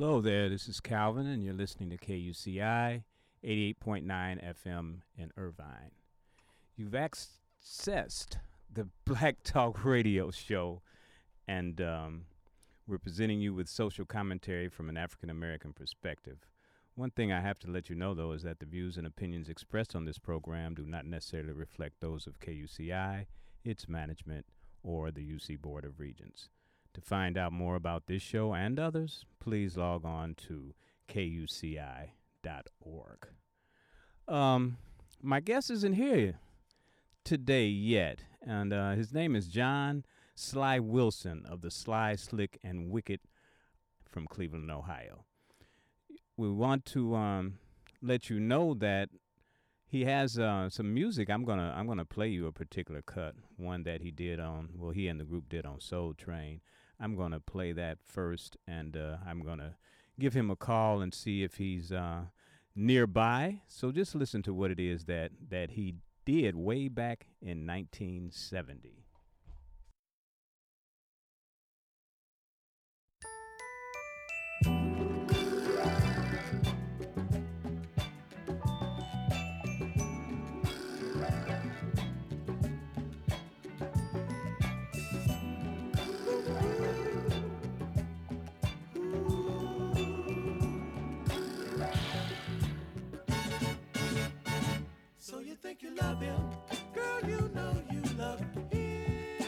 Hello there, this is Calvin, and you're listening to KUCI 88.9 FM in Irvine. You've accessed the Black Talk Radio Show, and um, we're presenting you with social commentary from an African American perspective. One thing I have to let you know, though, is that the views and opinions expressed on this program do not necessarily reflect those of KUCI, its management, or the UC Board of Regents. To find out more about this show and others, please log on to kuci.org. Um, my guest isn't here today yet, and uh, his name is John Sly Wilson of the Sly, Slick, and Wicked from Cleveland, Ohio. We want to um, let you know that he has uh, some music. I'm gonna I'm gonna play you a particular cut, one that he did on well he and the group did on Soul Train. I'm gonna play that first, and uh, I'm gonna give him a call and see if he's uh, nearby. So just listen to what it is that that he did way back in 1970. Think you love him, girl, you know you love him.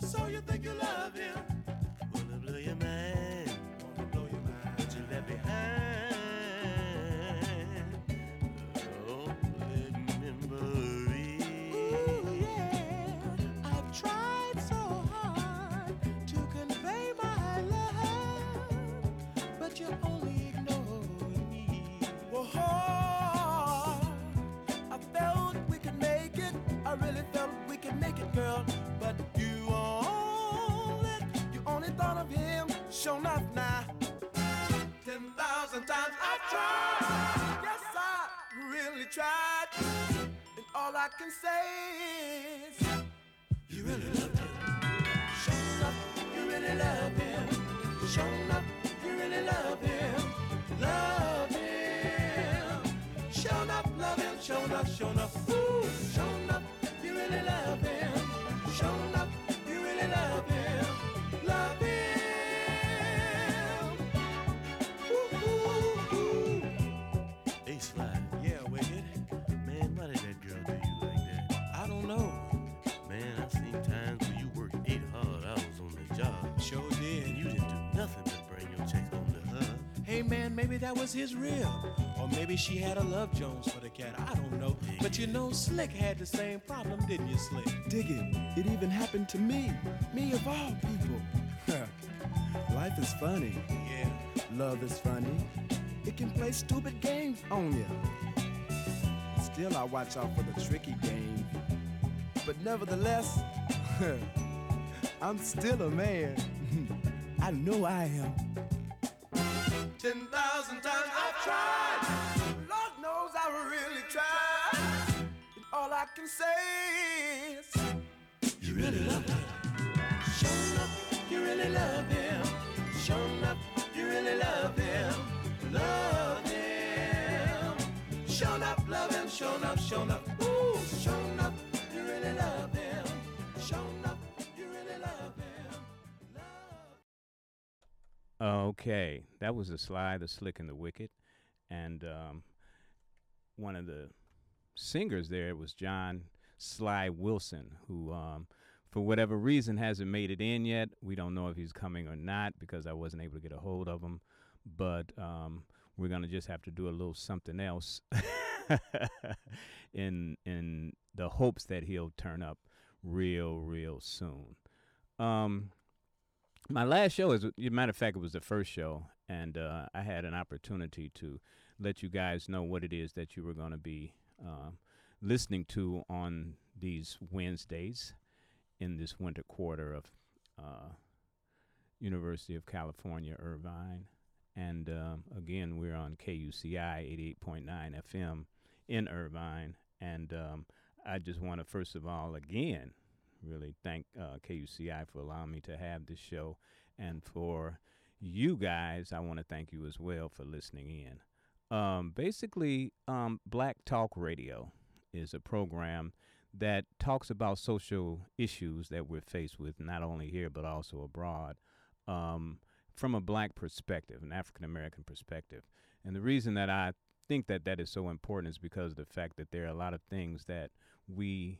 So you think you love him, we make it, girl. But you only, you only thought of him. Show enough now. Ten thousand times I've tried. Yes, I really tried. And all I can say is, you really love him. Show enough, you really love him. Show enough, you really love him. Love him. Show enough, love him. Show enough, show enough. Ooh, maybe that was his rib. Or maybe she had a love Jones for the cat. I don't know. But you know, Slick had the same problem, didn't you, Slick? Dig it. It even happened to me. Me of all people. Life is funny. Yeah. Love is funny. It can play stupid games on you. Still, I watch out for the tricky game. But nevertheless, I'm still a man. I know I am. Ten thousand times I've tried. Lord knows I really tried. And all I can say is, you really love him. Show enough, you really love him. Show enough, you really love him. Love him. Show enough, love him. Show enough, show enough. Ooh, show enough, Okay, that was the Sly, the Slick, and the Wicked, and um, one of the singers there was John Sly Wilson, who, um, for whatever reason, hasn't made it in yet. We don't know if he's coming or not because I wasn't able to get a hold of him. But um, we're gonna just have to do a little something else in in the hopes that he'll turn up real, real soon. Um, my last show is, matter of fact, it was the first show, and uh, I had an opportunity to let you guys know what it is that you were going to be um, listening to on these Wednesdays in this winter quarter of uh, University of California, Irvine. And um, again, we're on KUCI 88.9 FM in Irvine. And um, I just want to, first of all, again, really thank uh, KUCI for allowing me to have this show, and for you guys, I want to thank you as well for listening in. Um, basically, um, Black Talk Radio is a program that talks about social issues that we're faced with, not only here but also abroad, um, from a black perspective, an African American perspective. And the reason that I think that that is so important is because of the fact that there are a lot of things that we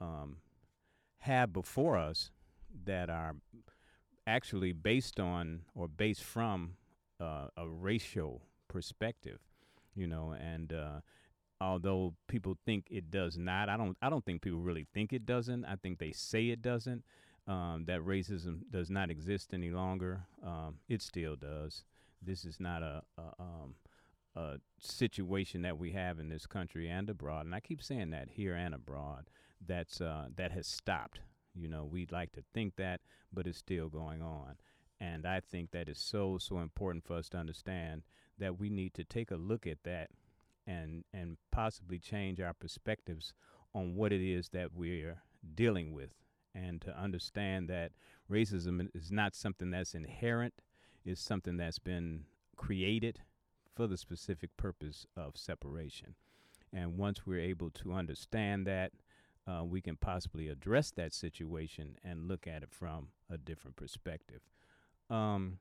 um, have before us that are actually based on or based from uh, a racial perspective, you know, and uh, although people think it does not, I don't I don't think people really think it doesn't. I think they say it doesn't. Um, that racism does not exist any longer. Um, it still does. This is not a, a, um, a situation that we have in this country and abroad, and I keep saying that here and abroad. That's uh, that has stopped. You know, we'd like to think that, but it's still going on. And I think that is so so important for us to understand that we need to take a look at that and and possibly change our perspectives on what it is that we're dealing with and to understand that racism is not something that's inherent is something that's been created for the specific purpose of separation and once we're able to understand that uh, we can possibly address that situation and look at it from a different perspective. Um,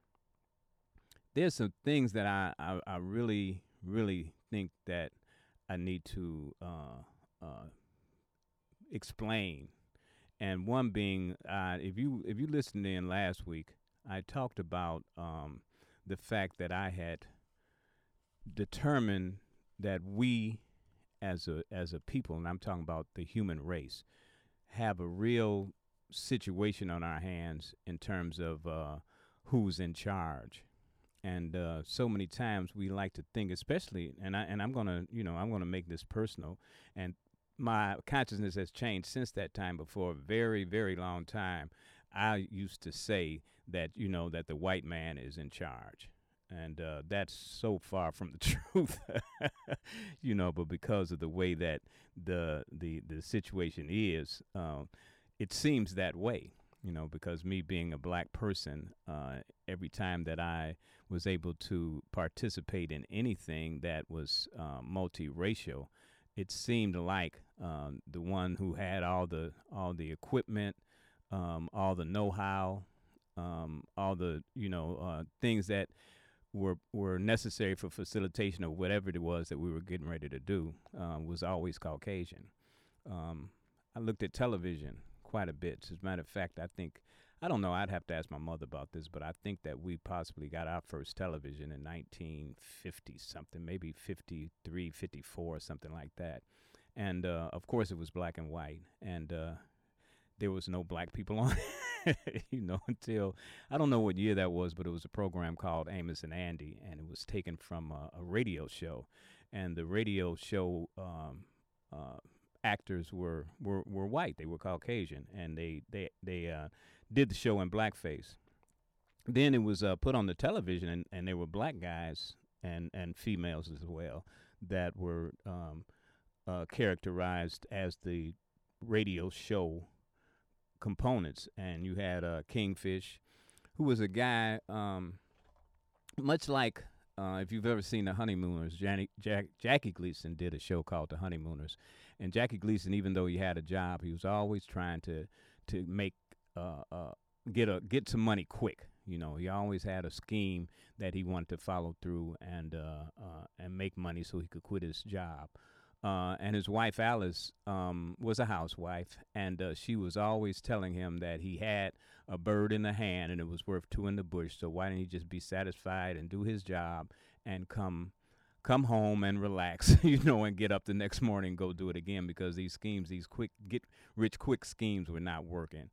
there's some things that I, I, I really really think that I need to uh, uh, explain, and one being, uh, if you if you listened in last week, I talked about um, the fact that I had determined that we, as a as a people, and I'm talking about the human race, have a real situation on our hands in terms of uh, who's in charge and uh, so many times we like to think, especially, and I and I'm gonna, you know, I'm gonna make this personal, and my consciousness has changed since that time. Before a very, very long time, I used to say that, you know, that the white man is in charge, and uh, that's so far from the truth, you know. But because of the way that the the the situation is, uh, it seems that way you know, because me being a black person, uh, every time that I was able to participate in anything that was uh, multiracial, it seemed like um, the one who had all the all the equipment, um, all the know-how, um, all the you know uh, things that were were necessary for facilitation of whatever it was that we were getting ready to do uh, was always Caucasian. Um, I looked at television quite a bit. As a matter of fact, I think I don't know. I'd have to ask my mother about this, but I think that we possibly got our first television in 1950 something, maybe 53, 54, or something like that. And uh, of course, it was black and white, and uh, there was no black people on it, you know, until I don't know what year that was, but it was a program called Amos and Andy, and it was taken from a, a radio show. And the radio show um, uh, actors were, were were white. They were Caucasian, and they they they uh, did the show in blackface. Then it was uh, put on the television, and, and there were black guys and and females as well that were um, uh, characterized as the radio show components. And you had uh, Kingfish, who was a guy um, much like uh, if you've ever seen the Honeymooners, Jack, Jackie Gleason did a show called The Honeymooners, and Jackie Gleason, even though he had a job, he was always trying to to make uh, uh, get a get some money quick. You know, he always had a scheme that he wanted to follow through and uh, uh, and make money so he could quit his job. Uh, and his wife Alice um, was a housewife, and uh, she was always telling him that he had a bird in the hand and it was worth two in the bush. So why didn't he just be satisfied and do his job and come come home and relax, you know, and get up the next morning and go do it again because these schemes, these quick get rich quick schemes were not working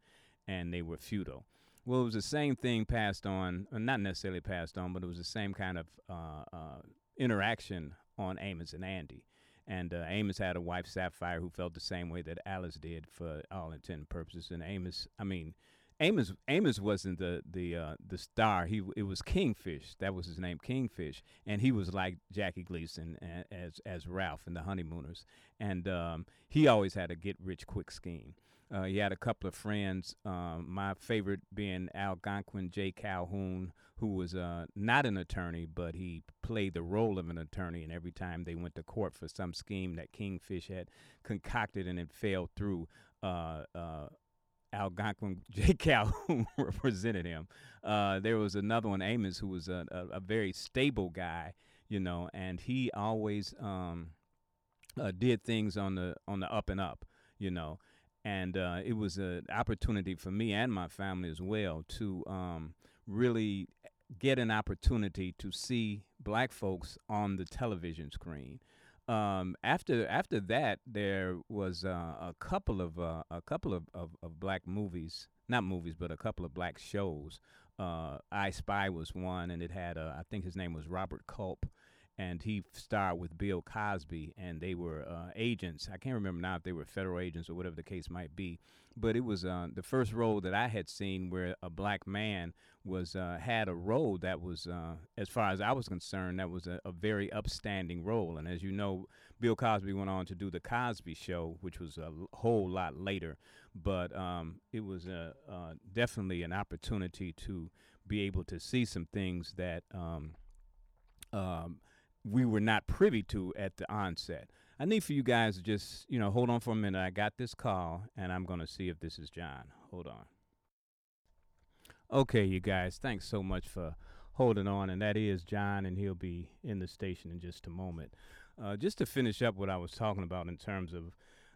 and they were futile. Well, it was the same thing passed on, uh, not necessarily passed on, but it was the same kind of uh, uh, interaction on Amos and Andy. And uh, Amos had a wife, Sapphire, who felt the same way that Alice did for all intent and purposes. And Amos, I mean, Amos Amos wasn't the the uh, the star. He it was Kingfish. That was his name, Kingfish, and he was like Jackie Gleason as as Ralph in the Honeymooners. And um, he always had a get rich quick scheme. Uh, he had a couple of friends. Um, my favorite being Algonquin J. Calhoun, who was uh, not an attorney, but he played the role of an attorney. And every time they went to court for some scheme that Kingfish had concocted and it failed through, uh, uh, Algonquin J. Calhoun represented him. Uh, there was another one, Amos, who was a, a, a very stable guy, you know, and he always um, uh, did things on the on the up and up, you know. And uh, it was an opportunity for me and my family as well to um, really get an opportunity to see black folks on the television screen um, after after that, there was uh, a couple of uh, a couple of, of, of black movies, not movies, but a couple of black shows. Uh, I Spy was one, and it had uh, I think his name was Robert Culp, and he starred with Bill Cosby, and they were uh, agents. I can't remember now if they were federal agents or whatever the case might be, but it was uh, the first role that I had seen where a black man was uh, had a role that was, uh, as far as I was concerned, that was a, a very upstanding role. And as you know, Bill Cosby went on to do the Cosby Show, which was a whole lot later, but um, it was uh, definitely an opportunity to be able to see some things that. Um, um, we were not privy to at the onset. I need for you guys to just, you know, hold on for a minute. I got this call, and I'm going to see if this is John. Hold on. Okay, you guys, thanks so much for holding on. And that is John, and he'll be in the station in just a moment. Uh, just to finish up what I was talking about in terms of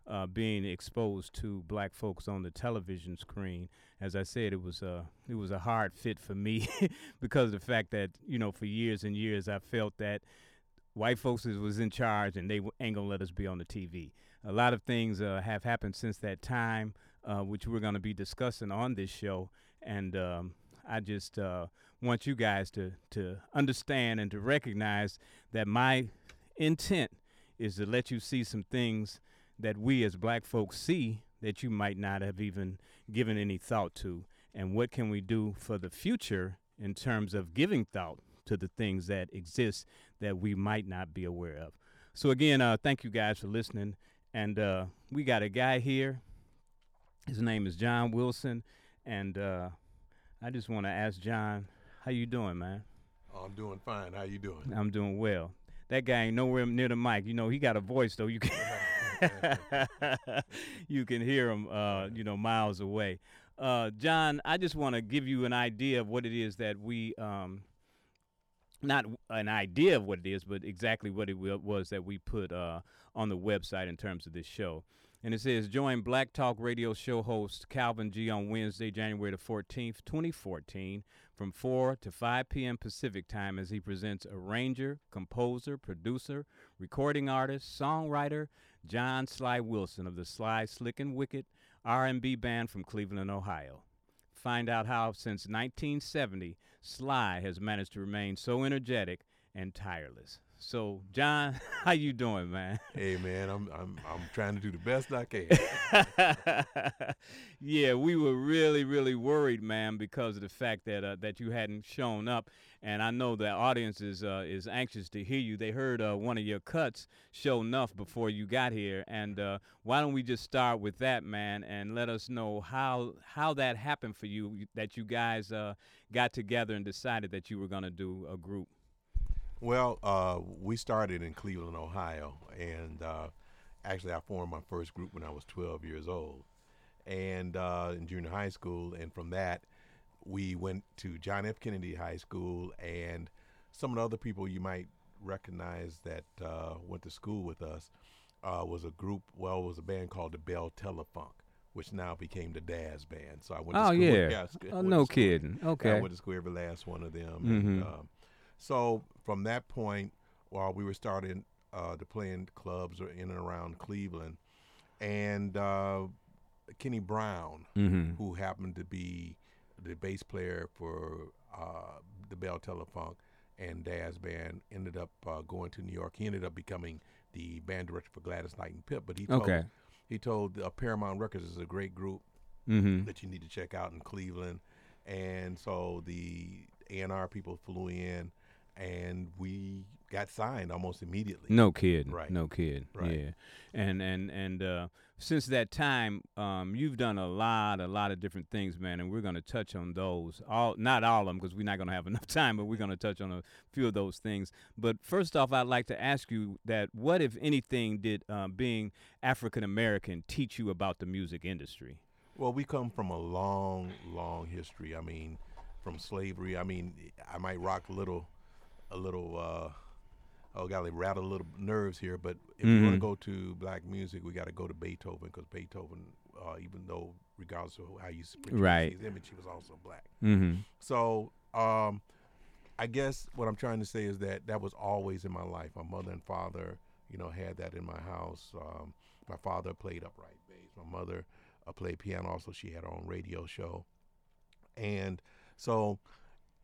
uh, being exposed to black folks on the television screen. As I said, it was a it was a hard fit for me because of the fact that you know for years and years I felt that white folks was in charge and they ain't gonna let us be on the TV. A lot of things uh, have happened since that time, uh, which we're gonna be discussing on this show, and um, I just uh, want you guys to to understand and to recognize that my intent is to let you see some things that we as black folks see that you might not have even given any thought to. And what can we do for the future in terms of giving thought to the things that exist that we might not be aware of. So again uh, thank you guys for listening. And uh, we got a guy here. His name is john wilson. And uh, i just want to ask john how you doing man? Oh, I'm doing fine. How you doing? i'm doing well. That guy ain't nowhere near the mic. You know he got a voice though. You can you can hear him, uh, you know, miles away. Uh, John, I just want to give you an idea of what it is that we, um, not an idea of what it is, but exactly what it was that we put uh, on the website in terms of this show. And it says, join Black Talk Radio show host Calvin G on Wednesday, January the 14th, 2014, from 4 to 5 p.m. Pacific time as he presents arranger, composer, producer, recording artist, songwriter, John Sly Wilson of the Sly Slick and Wicked R&B band from Cleveland, Ohio. Find out how since 1970 Sly has managed to remain so energetic and tireless. So, John, how you doing, man? Hey man, I'm I'm I'm trying to do the best I can. yeah, we were really, really worried, man, because of the fact that uh, that you hadn't shown up, and I know the audience is uh, is anxious to hear you. They heard uh, one of your cuts show enough before you got here, and uh, why don't we just start with that, man, and let us know how how that happened for you, that you guys uh, got together and decided that you were gonna do a group. Well, uh, we started in Cleveland, Ohio, and uh, actually I formed my first group when I was 12 years old, and uh, in junior high school, and from that we went to John F. Kennedy High School, and some of the other people you might recognize that uh, went to school with us uh, was a group. Well, it was a band called the Bell Telefunk, which now became the Dazz Band. So I went. to Oh school yeah, oh, went no kidding. yeah, Okay. I went to school every last one of them. And, Mhm. um, so from that point, while we were starting uh, to play in clubs or in and around Cleveland, and uh, Kenny Brown, mm-hmm. who happened to be the bass player for uh, the Bell Telefunk and Dazz Band, ended up uh, going to New York. He ended up becoming the band director for Gladys Knight and Pip. But he told Okay. he told uh, Paramount Records is a great group, Mm-hmm. that you need to check out in Cleveland. And so the A&R people flew in, and we got signed almost immediately. No kid, Right. No kid, Right. Yeah. And and and uh, since that time, um, you've done a lot, a lot of different things, man. And we're going to touch on those. All not all of them because we're not going to have enough time, but we're going to touch on a few of those things. But first off, I'd like to ask you that: what, if anything, did uh, being African American teach you about the music industry? Well, we come from a long, long history. I mean, from slavery. I mean, I might rock a little, a little. Uh, oh, golly, rattle a little nerves here. But if you want to go to black music, we got to go to Beethoven because Beethoven, uh, even though regardless of how you portray Right. his image, he was also black. Mm-hmm. So, um, I guess what I'm trying to say is that that was always in my life. My mother and father, you know, had that in my house. Um, my father played upright bass. My mother uh, played piano. Also, she had her own radio show, and so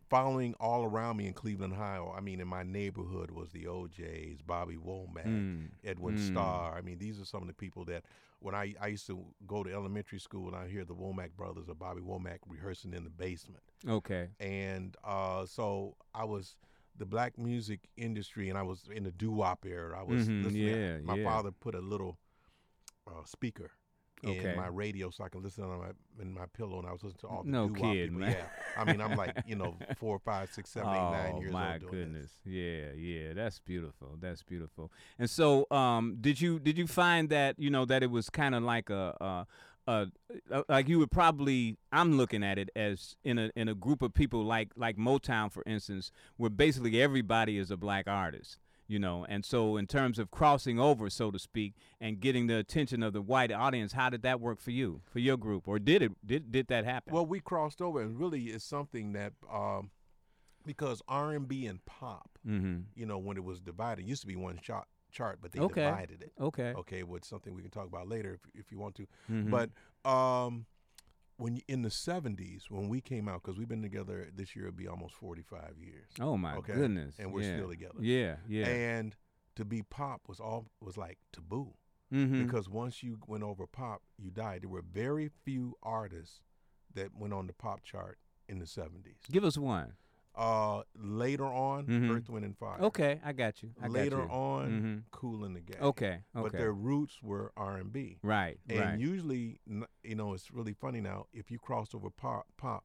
following all around me in Cleveland, Ohio. I mean, in my neighborhood was the O'Jays, Bobby Womack, Mm. Edwin Mm. Starr. I mean, these are some of the people that when I, I used to go to elementary school and I hear the Womack brothers or Bobby Womack rehearsing in the basement Okay. and uh, so I was the black music industry, and I was in the doo wop era. I was Mhm, listening. yeah, my yeah. father put a little uh, speaker Okay. in my radio so I can listen on my in my pillow, and I was listening to all the No kid, people. man. Yeah, I mean, I'm like you know four, five, six, seven, eight, nine oh years my old doing goodness this. yeah yeah that's beautiful that's beautiful and so um did you did you find that you know that it was kind of like a uh uh, uh, like you would probably I'm looking at it as in a in a group of people like like Motown for instance where basically everybody is a black artist you know and so in terms of crossing over so to speak and getting the attention of the white audience how did that work for you for your group or did it did did that happen Well, we crossed over, and really it's something that um, because R and B and pop, mm-hmm you know, when it was divided, it used to be one shot chart, but they Okay. divided it. okay Okay, with something we can talk about later if, if you want to. Mhm. But um, when you, in the '70s, when we came out, because we've been together this year, it'll be almost 45 years, Oh my Okay. goodness! and we're yeah. still together. Yeah, yeah. And to be pop was all was like taboo mm-hmm. because once you went over pop, you died. There were very few artists that went on the pop chart in the '70s. Give us one. Uh, later on, Mhm. Earth, Wind, and Fire. Okay, I got you. I later got you. on, Mhm. Kool and the Gang. Okay, okay. But their roots were R and B. right, And right. usually, you know, it's really funny now. If you crossed over pop, pop,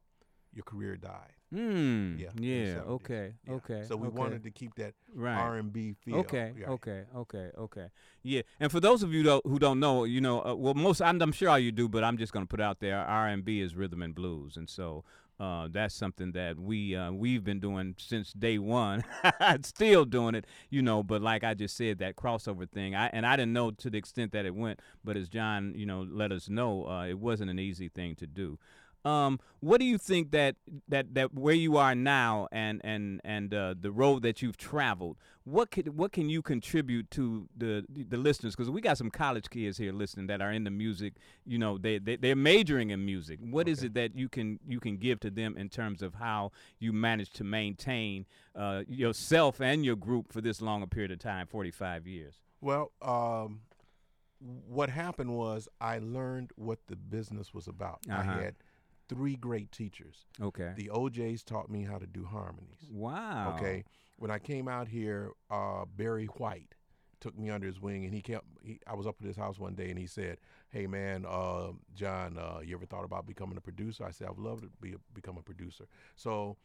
your career died. mm, Yeah, yeah. Okay, Yeah. okay. So we okay. wanted to keep that right. R and B feel. Okay, Yeah. okay, okay, okay. Yeah, and for those of you who don't know, you know, uh, well, most I'm, I'm sure all you do, but I'm just going to put out there, R and B is rhythm and blues, and so uh, that's something that we uh, we've been doing since day one, still doing it, you know. But like I just said, that crossover thing, I and I didn't know to the extent that it went, but as John, you know, let us know, uh, it wasn't an easy thing to do. Um, what do you think that that that where you are now and and and uh, the road that you've traveled? What could what can you contribute to the the listeners? Because we got some college kids here listening that are into music. You know, they they they're majoring in music. What is Okay. it that you can you can give to them in terms of how you manage to maintain uh, yourself and your group for this long a period of time, forty five years? Well, um, what happened was I learned what the business was about. Uh-huh. I had three great teachers. Okay. The O'Jays taught me how to do harmonies. wow. Okay. When I came out here, uh, Barry White took me under his wing, and he kept. He, I was up at his house one day, and he said, "Hey, man, uh, John, uh, you ever thought about becoming a producer?" I said, "I'd love to be a, become a producer." So,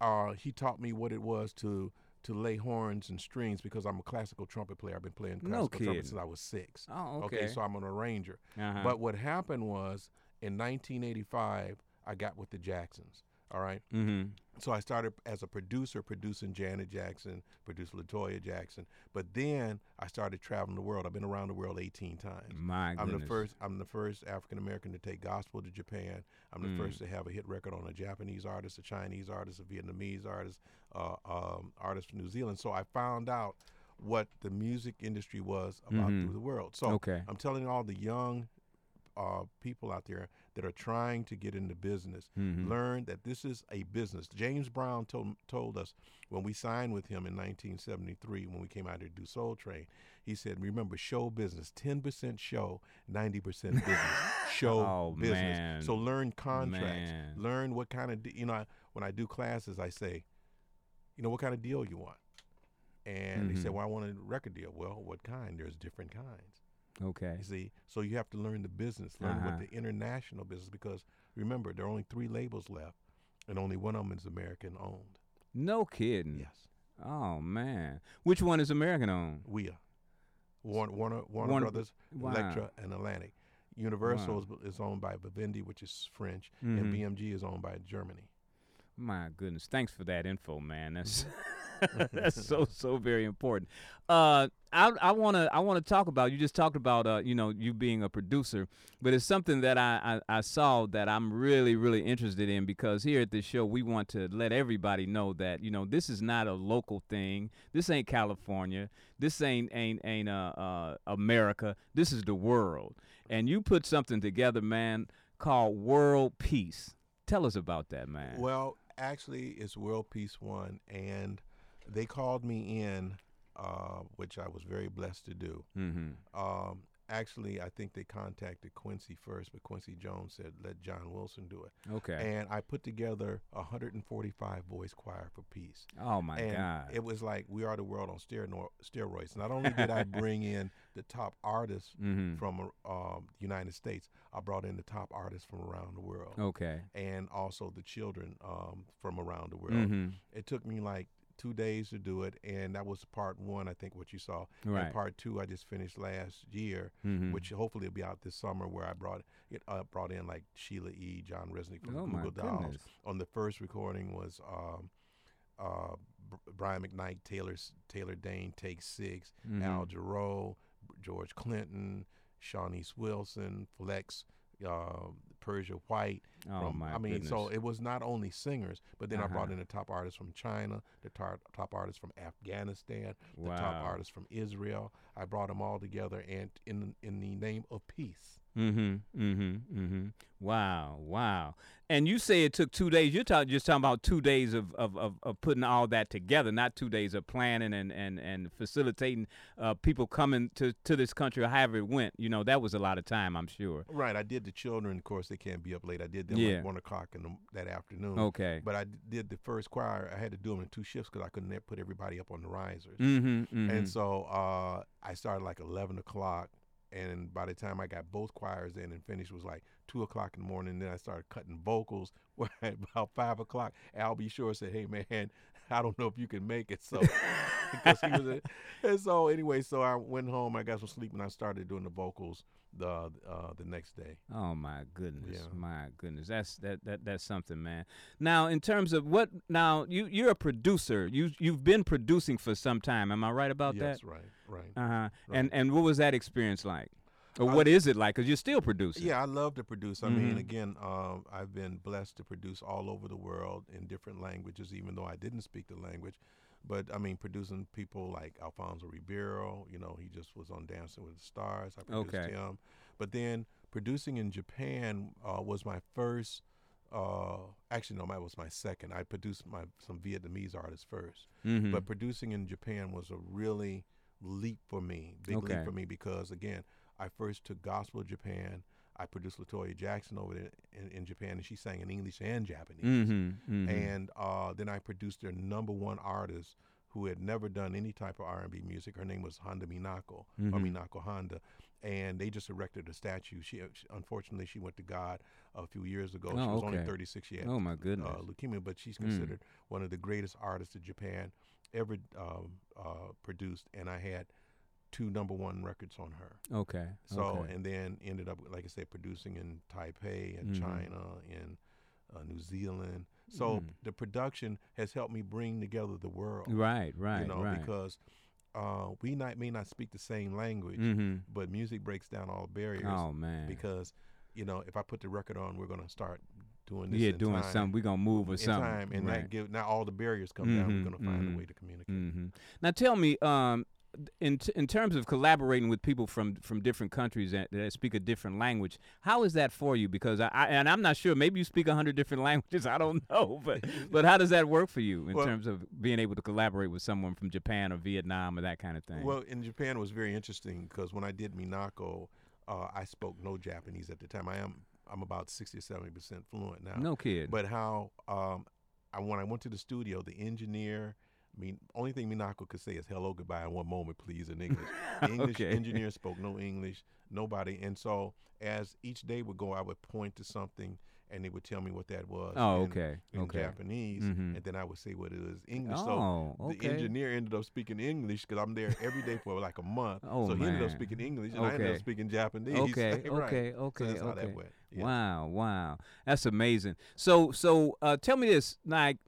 uh, he taught me what it was to to lay horns and strings because I'm a classical trumpet player. I've been playing No classical trumpet since I was six. Oh, okay. so I'm an arranger. uh-huh. But what happened was in 1985, I got with the Jacksons. All right. mm-hmm. So I started as a producer, producing Janet Jackson, produced La Toya Jackson. But then I started traveling the world. I've been around the world 18 times. My goodness. I'm the first. I'm the first African American to take gospel to Japan. I'm the Mm. first to have a hit record on a Japanese artist, a Chinese artist, a Vietnamese artist, uh, um, artist from New Zealand. So I found out what the music industry was about Mhm. through the world. So Okay. I'm telling all the young uh, people out there that are trying to get into business Mhm. learn that this is a business. James Brown told told us when we signed with him in 1973 when we came out here to do Soul Train. He said, "Remember, show business. 10% show, 90% business. show Oh, business. man. So learn contracts. Man. Learn what kind of de- you know. I- When I do classes, I say, you know, what kind of deal you want." And they said, Mhm. "Well, I want a record deal." Well, what kind? There's different kinds. Okay. You see, so you have to learn the business, learn Uh-huh. what the international business, because remember, there are only three labels left, and only one of them is American owned. No kidding. Yes, Oh man. Which one is American owned? we are. Warner, Warner, Warner Warner- Brothers, wow. Elektra, and Atlantic. Universal Wow. is, is owned by Vivendi, which is French, Mhm. and BMG is owned by Germany. My goodness. Thanks for that info, man. That's that's so so very important. Uh I I want to I want to talk about you just talked about uh you know you being a producer, but it's something that I, I I saw that I'm really really interested in because here at this show we want to let everybody know that you know this is not a local thing. This ain't California. This ain't ain't ain't uh, uh America. This is the world. And you put something together, man, called World Peace. Tell us about that, man. Well, actually, it's World Peace One, and they called me in, uh, which I was very blessed to do. mm-hmm. Um, actually, I think they contacted Quincy first, but Quincy Jones said, let John Wilson do it. Okay. And I put together a 145 voice choir for peace. oh my and God. it was like We Are the World on steroids. Not only did I bring in the top artists mm-hmm. from um, the United States, I brought in the top artists from around the world. okay. And also the children um, from around the world. Mm-hmm. It took me like two days to do it, and that was part one, I think, what you saw. Right. And part two, I just finished last year, Mm-hmm. which hopefully will be out this summer, where I brought it uh, brought in like Sheila E., John Rzeznik from oh my Goo Goo Dolls. goodness. On the first recording was um, uh, Brian McKnight, Taylor Taylor Dayne, Take 6 Mhm. Al Jarreau, George Clinton, Shanice Wilson, Flex, uh, Persia White. Oh from- my I mean, so it was not only singers, but then I brought Uh-huh. in the top artists from China, the tar- top artists from Afghanistan, the top artists from Israel. I brought them all together, and in in the name of peace. Mm-hmm. Mm-hmm. Mm-hmm. Wow. Wow. And you say it took two days. You're talking just talking about two days of, of, of, of putting all that together, not two days of planning and, and, and facilitating uh, people coming to, to this country or however it went. You know, that was a lot of time, I'm sure. Right. I did the children. Of course, they can't be up late. I did them Yeah. like one o'clock in the, that afternoon. Okay. But I did the first choir. I had to do them in two shifts because I couldn't put everybody up on the risers. Mm-hmm. mm-hmm. And so uh, I started like 11 o'clock. And by the time I got both choirs in and finished, was like 2 o'clock in the morning. Then I started cutting vocals. About 5 o'clock, Al B. Sure said, Hey, man, I don't know if you can make it. So, because he was, a, and so anyway, so I went home, I got some sleep, and I started doing the vocals the uh, the next day. Oh my goodness, Yeah. my goodness. That's that, that that's something, man. Now, in terms of what now you you're a producer. You you've been producing for some time. Am I right about yes, that? right, right. Uh huh. Right. And and what was that experience like? Or I- what is it like? Cause you're still producing. Yeah, I love to produce. I mean, Mhm. again, um, I've been blessed to produce all over the world in different languages, even though I didn't speak the language. But I mean, producing people like Alfonso Ribeiro, you know, he just was on Dancing with the Stars. I produced Okay. him. But then producing in Japan uh, was my first. Uh, actually, no, that was my second. I produced my some Vietnamese artists 1st Mm-hmm. but producing in Japan was a really leap for me, big Okay. leap for me because again, I first took gospel Japan. I produced La Toya Jackson over there in, in Japan, and she sang in English and Japanese. mm-hmm. mm-hmm. And uh, then I produced their number one artist who had never done any type of R&B music. Her name was Honda Minako, or Mhm. Minako Honda, and they just erected a statue. She, she unfortunately she went to God a few years ago. she Oh, was only 36. She had oh my goodness. uh, leukemia, but she's Mm. considered one of the greatest artists that Japan ever um, uh, produced. And I had two number one records on her. okay. So, okay. and then ended up, like I said, producing in Taipei and Mhm. China and uh, New Zealand. So Mm. the production has helped me bring together the world. right, right, you know, right. because uh, we not, may not speak the same language, mm-hmm. but music breaks down all barriers. Oh man. Because, you know, if I put the record on, we're going to start doing this. yeah, in doing time something. We're gonna move or in something. time, and right. that give now all the barriers come down. Mhm, We're gonna find mhm. a way to communicate. hmm Now tell me, um, in t- in terms of collaborating with people from from different countries that, that speak a different language, how is that for you? Because I, I and I'm not sure. Maybe you speak a hundred different languages. I don't know, but but how does that work for you in Well- terms of being able to collaborate with someone from Japan or Vietnam or that kind of thing? Well, in Japan, it was very interesting because when I did Minako, uh, I spoke no Japanese at the time. I am I'm about 60 or 70 percent fluent now. no kid. But how um, I, when I went to the studio, the engineer, I mean, only thing Minako could say is hello, goodbye, and one moment, please, in English. The English Okay. engineer spoke no English, nobody. And so as each day would go, I would point to something and they would tell me what that was. Oh, in- okay, In okay. Japanese, Mhm. and then I would say what it was English. Oh, so okay. the engineer ended up speaking English because I'm there every day for like a month. Oh, so he ended up speaking English, and I ended up speaking Japanese. Okay, Right. okay, So okay, how okay. that went. Yeah. Wow, wow, that's amazing. So, so uh, tell me this, like,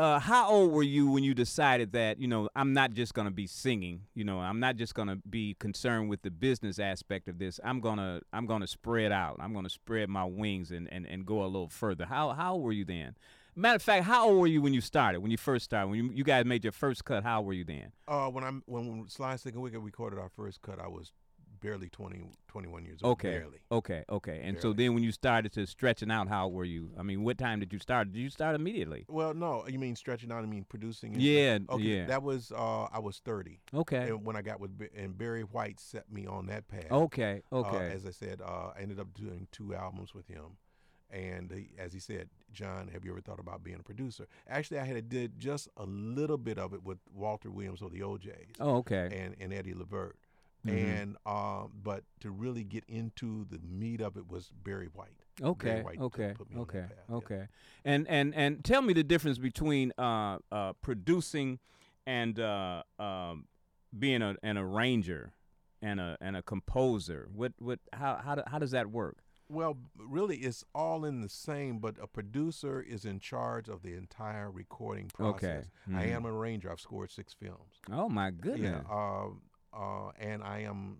uh, how old were you when you decided that you know I'm not just gonna be singing, you know, I'm not just gonna be concerned with the business aspect of this. I'm gonna I'm gonna spread out. I'm gonna spread my wings and and, and go a little further. How how old were you then? Matter of fact, how old were you when you started? When you first started? When you, you guys made your first cut? How old were you then? Uh, when I'm when Sly Slick and Wicked recorded our first cut, I was barely 20, 21 years old. Okay. Barely. Okay, okay. And so then when you started to stretching out, how were you? I mean, what time did you start? Did you start immediately? Well, no, you mean stretching out? I mean producing. and Yeah, stuff? Okay, yeah. That was uh, I was thirty, Okay. and when I got with and Barry White set me on that path. Okay. Uh, Okay. as I said, uh, I ended up doing two albums with him, and he, as he said, John, have you ever thought about being a producer? Actually, I had did just a little bit of it with Walter Williams of the O'Jays oh, okay. and, and Eddie Levert. Mhm. And um, but to really get into the meat of it was Barry White. Okay. White to Okay. on that Okay. yeah. Okay. And and and tell me the difference between uh uh producing and uh um being a, an arranger and a and a composer. What what how how do, how does that work? Well, really, it's all in the same, but a producer is in charge of the entire recording process. Okay. I Mhm. am a arranger. I've scored six films. Oh my goodness. Yeah. Um, uh, and I am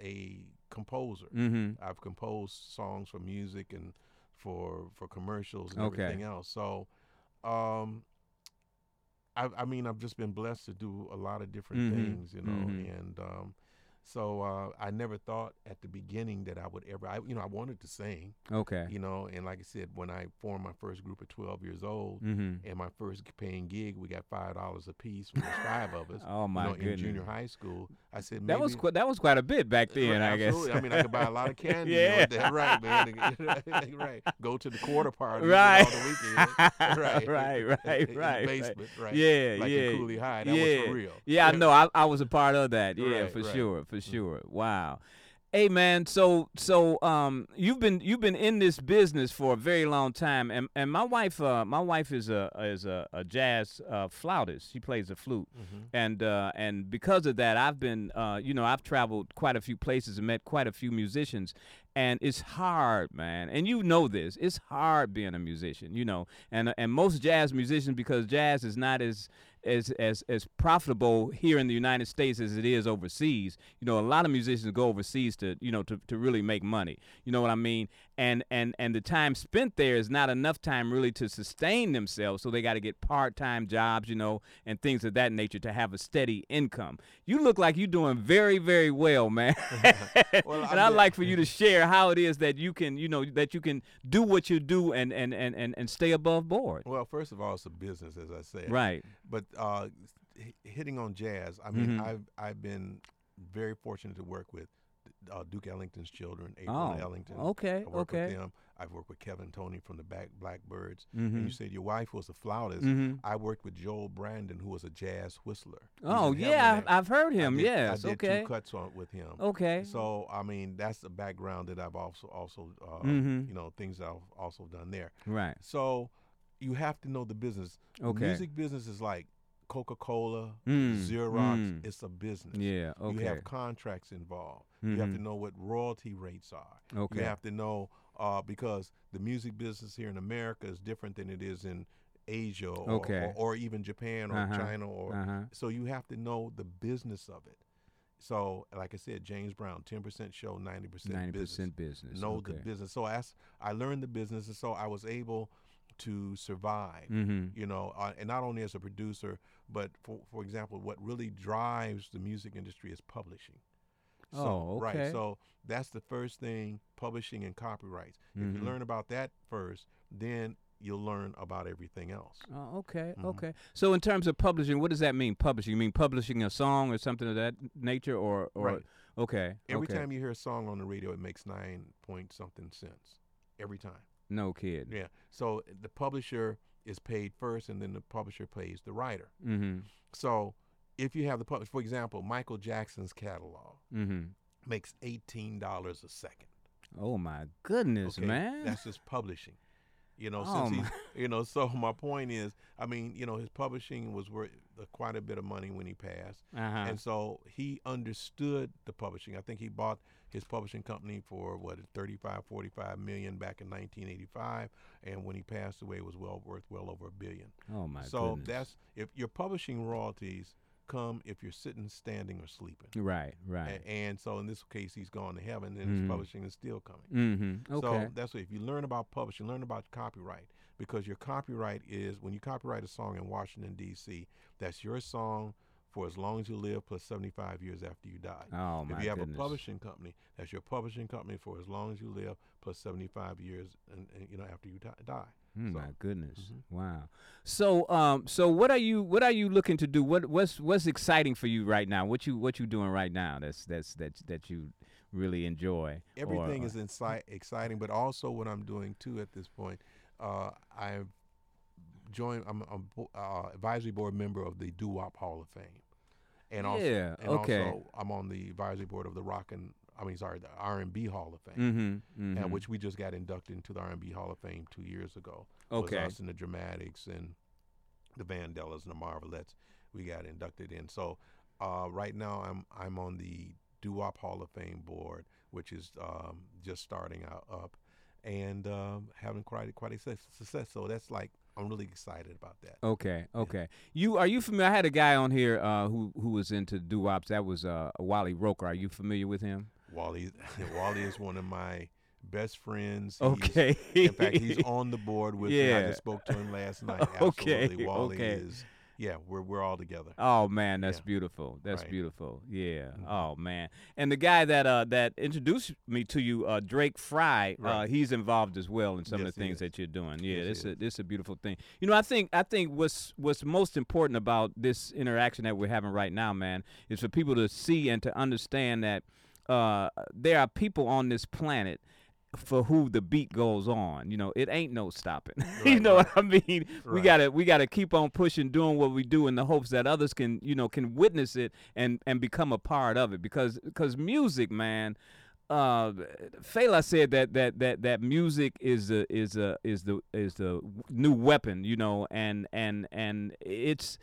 a composer. Mhm. I've composed songs for music and for for commercials and Okay. everything else. So, um, I, I mean, I've just been blessed to do a lot of different Mhm. things, you know, Mhm. and um, so uh, I never thought at the beginning that I would ever, I, you know, I wanted to sing, Okay. you know, and like I said, when I formed my first group at 12 years old, Mhm. and my first paying gig, we got five dollars a piece. When there's five of us. Oh my you know, goodness. In junior high school, I said That was qu- that was quite a bit back then, Right, I guess. absolutely. I mean, I could buy a lot of candy. you know, Yeah. that. right, man. right. Go to the quarter party Right. all the weekend. right, Right, right, right, basement, right. Yeah, like yeah. Cooley High. That yeah. was for real. Yeah, I know. I, I was a part of that. Yeah, Right, for right. sure, for Mhm. sure. Wow. Hey man, so so um you've been you've been in this business for a very long time and and my wife uh my wife is a is a, a jazz uh flautist. She plays the flute. Mhm. And uh and because of that I've been uh you know, I've traveled quite a few places and met quite a few musicians and it's hard, man. And you know this. It's hard being a musician, you know. And and most jazz musicians because jazz is not as as as as profitable here in the United States as it is overseas. You know, a lot of musicians go overseas to you know to, to really make money. You know what I mean? And and and the time spent there is not enough time really to sustain themselves. So they got to get part time jobs, you know, and things of that nature to have a steady income. You look like you're doing very very well, man. Well, and I'd like for you to share how it is that you can you know that you can do what you do and and and and, and stay above board. Well, first of all, it's a business, as I said. Right. But uh, hitting on jazz, I mean, Mhm. I've I've been very fortunate to work with uh, Duke Ellington's children, April Oh, Ellington. okay, I worked okay. with them. I've worked with Kevin Toney from the Back Blackbyrds. Mhm. And you said your wife was a flautist. Mhm. I worked with Joel Brandon, who was a jazz whistler. He's Oh yeah, I've. I've heard I him. did- yes. I did okay. two cuts on with him. Okay. So I mean, that's the background that I've also also uh, Mhm. you know things I've also done there. right. So you have to know the business. Okay. Music business is like Coca Cola, Mm, Xerox. mm. It's a business. Yeah. Okay. You have contracts involved. You have to Mhm. know what royalty rates are. Okay. You have to know uh, because the music business here in America is different than it is in Asia or, Okay. or, or even Japan or Uh-huh. China or Uh-huh. so you have to know the business of it. So, like I said, James Brown, ten percent show, ninety percent business. business. Know okay. the business. So as I learned the business, and so I was able to survive. Mm-hmm. You know, uh, and not only as a producer, but for for example, what really drives the music industry is publishing. So, Oh, okay. Right. So that's the first thing: publishing and copyrights. If Mhm. you learn about that first, then you'll learn about everything else. Oh, okay, Mhm. okay. So in terms of publishing, what does that mean? Publishing? You mean publishing a song or something of that nature, or or Right. okay? Every okay. time you hear a song on the radio, it makes nine point something cents. Every time. No kid. Yeah. So the publisher is paid first, and then the publisher pays the writer. Mm-hmm. So if you have the publisher, for example, Michael Jackson's catalog Mm-hmm. makes eighteen dollars a second. Oh my goodness, Okay, man. That's just publishing. You know, Oh, since my- he's, you know, so my point is, I mean, you know, his publishing was worth quite a bit of money when he passed, uh-huh. and so he understood the publishing. I think he bought his publishing company for what 35, 45 million back in 1985, and when he passed away, it was well worth well over a billion. oh my so goodness. that's if your publishing royalties come if you're sitting, standing, or sleeping. right, right. A- and so in this case, he's gone to heaven, and Mhm. his publishing is still coming. mm-hmm. Okay. So that's what if you learn about publishing, learn about copyright because your copyright is when you copyright a song in Washington D.C. That's your song for as long as you live plus 75 years after you die. oh my if you have goodness. a publishing company, that's your publishing company for as long as you live plus 75 years and, and you know after you die. Mm, So- my goodness! Mhm. Wow. So, um, so what are you what are you looking to do? What what's what's exciting for you right now? What you what you doing right now? That's that's that that you really enjoy. Everything or- is exciting, but also what I'm doing too at this point, uh, I've joined. I'm a bo- uh, advisory board member of the Doo Wop Hall of Fame, and also, Yeah, and okay. also I'm on the advisory board of the Rock and I mean, sorry, the R&B Hall of Fame, Mm-hmm. mm-hmm. and which we just got inducted into the R&B Hall of Fame two years ago. Okay. was us and the Dramatics and the Vandellas and the Marvelettes. We got inducted in. So uh, right now, I'm I'm on the Doo Wop Hall of Fame board, which is um, just starting out up, and um, having quite quite a success-. So that's like I'm really excited about that. Okay, okay. You are you familiar? I had a guy on here uh, who who was into doo wops. That was uh, Wally Roker. Are you familiar with him? Wally Wally is one of my best friends. He's- Okay. In fact, he's on the board with me. I just spoke to him last night. Okay, Absolutely. Wally okay. is yeah, we're we're all together. Oh man, that's Yeah. beautiful. That's Right. beautiful. Yeah. Mhm. Oh man. And the guy that uh that introduced me to you, uh Drake Fry, uh he's involved as well in some Yes, of the things is. that you're doing. Yeah, Yes, this a is. a beautiful thing. You know, I think I think what's what's most important about this interaction that we're having right now, man, is for people to see and to understand that uh there are people on this planet for who the beat goes on. You know, it ain't no stopping. you know right. what I mean? We gotta we gotta keep on pushing, doing what we do in the hopes that others can, you know, can witness it and and become a part of it. Because because music, man, uh Fela said that that that that music is a is a is the is the new weapon, you know, and and and it's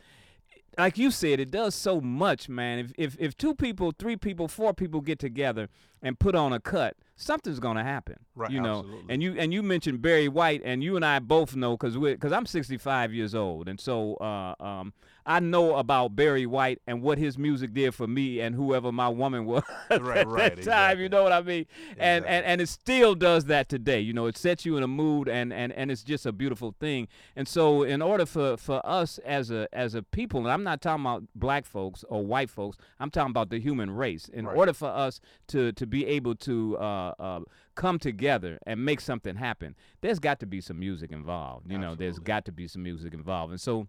like you said, it does so much, man. If if if two people, three people, four people get together and put on a cut, something's gonna happen. Right, You know, absolutely. and you and you mentioned Barry White, and you and I both know because we because I'm 65 years old, and so uh, um, I know about Barry White and what his music did for me and whoever my woman was Right, at right, that time. You know what I mean? And, and and it still does that today. You know, it sets you in a mood, and and and it's just a beautiful thing. And so, in order for for us as a as a people, and I'm not talking about black folks or white folks, I'm talking about the human race. In Right. order for us to to be able to uh, uh, come together and make something happen, there's got to be some music involved. You know, there's got to be some music involved. And so.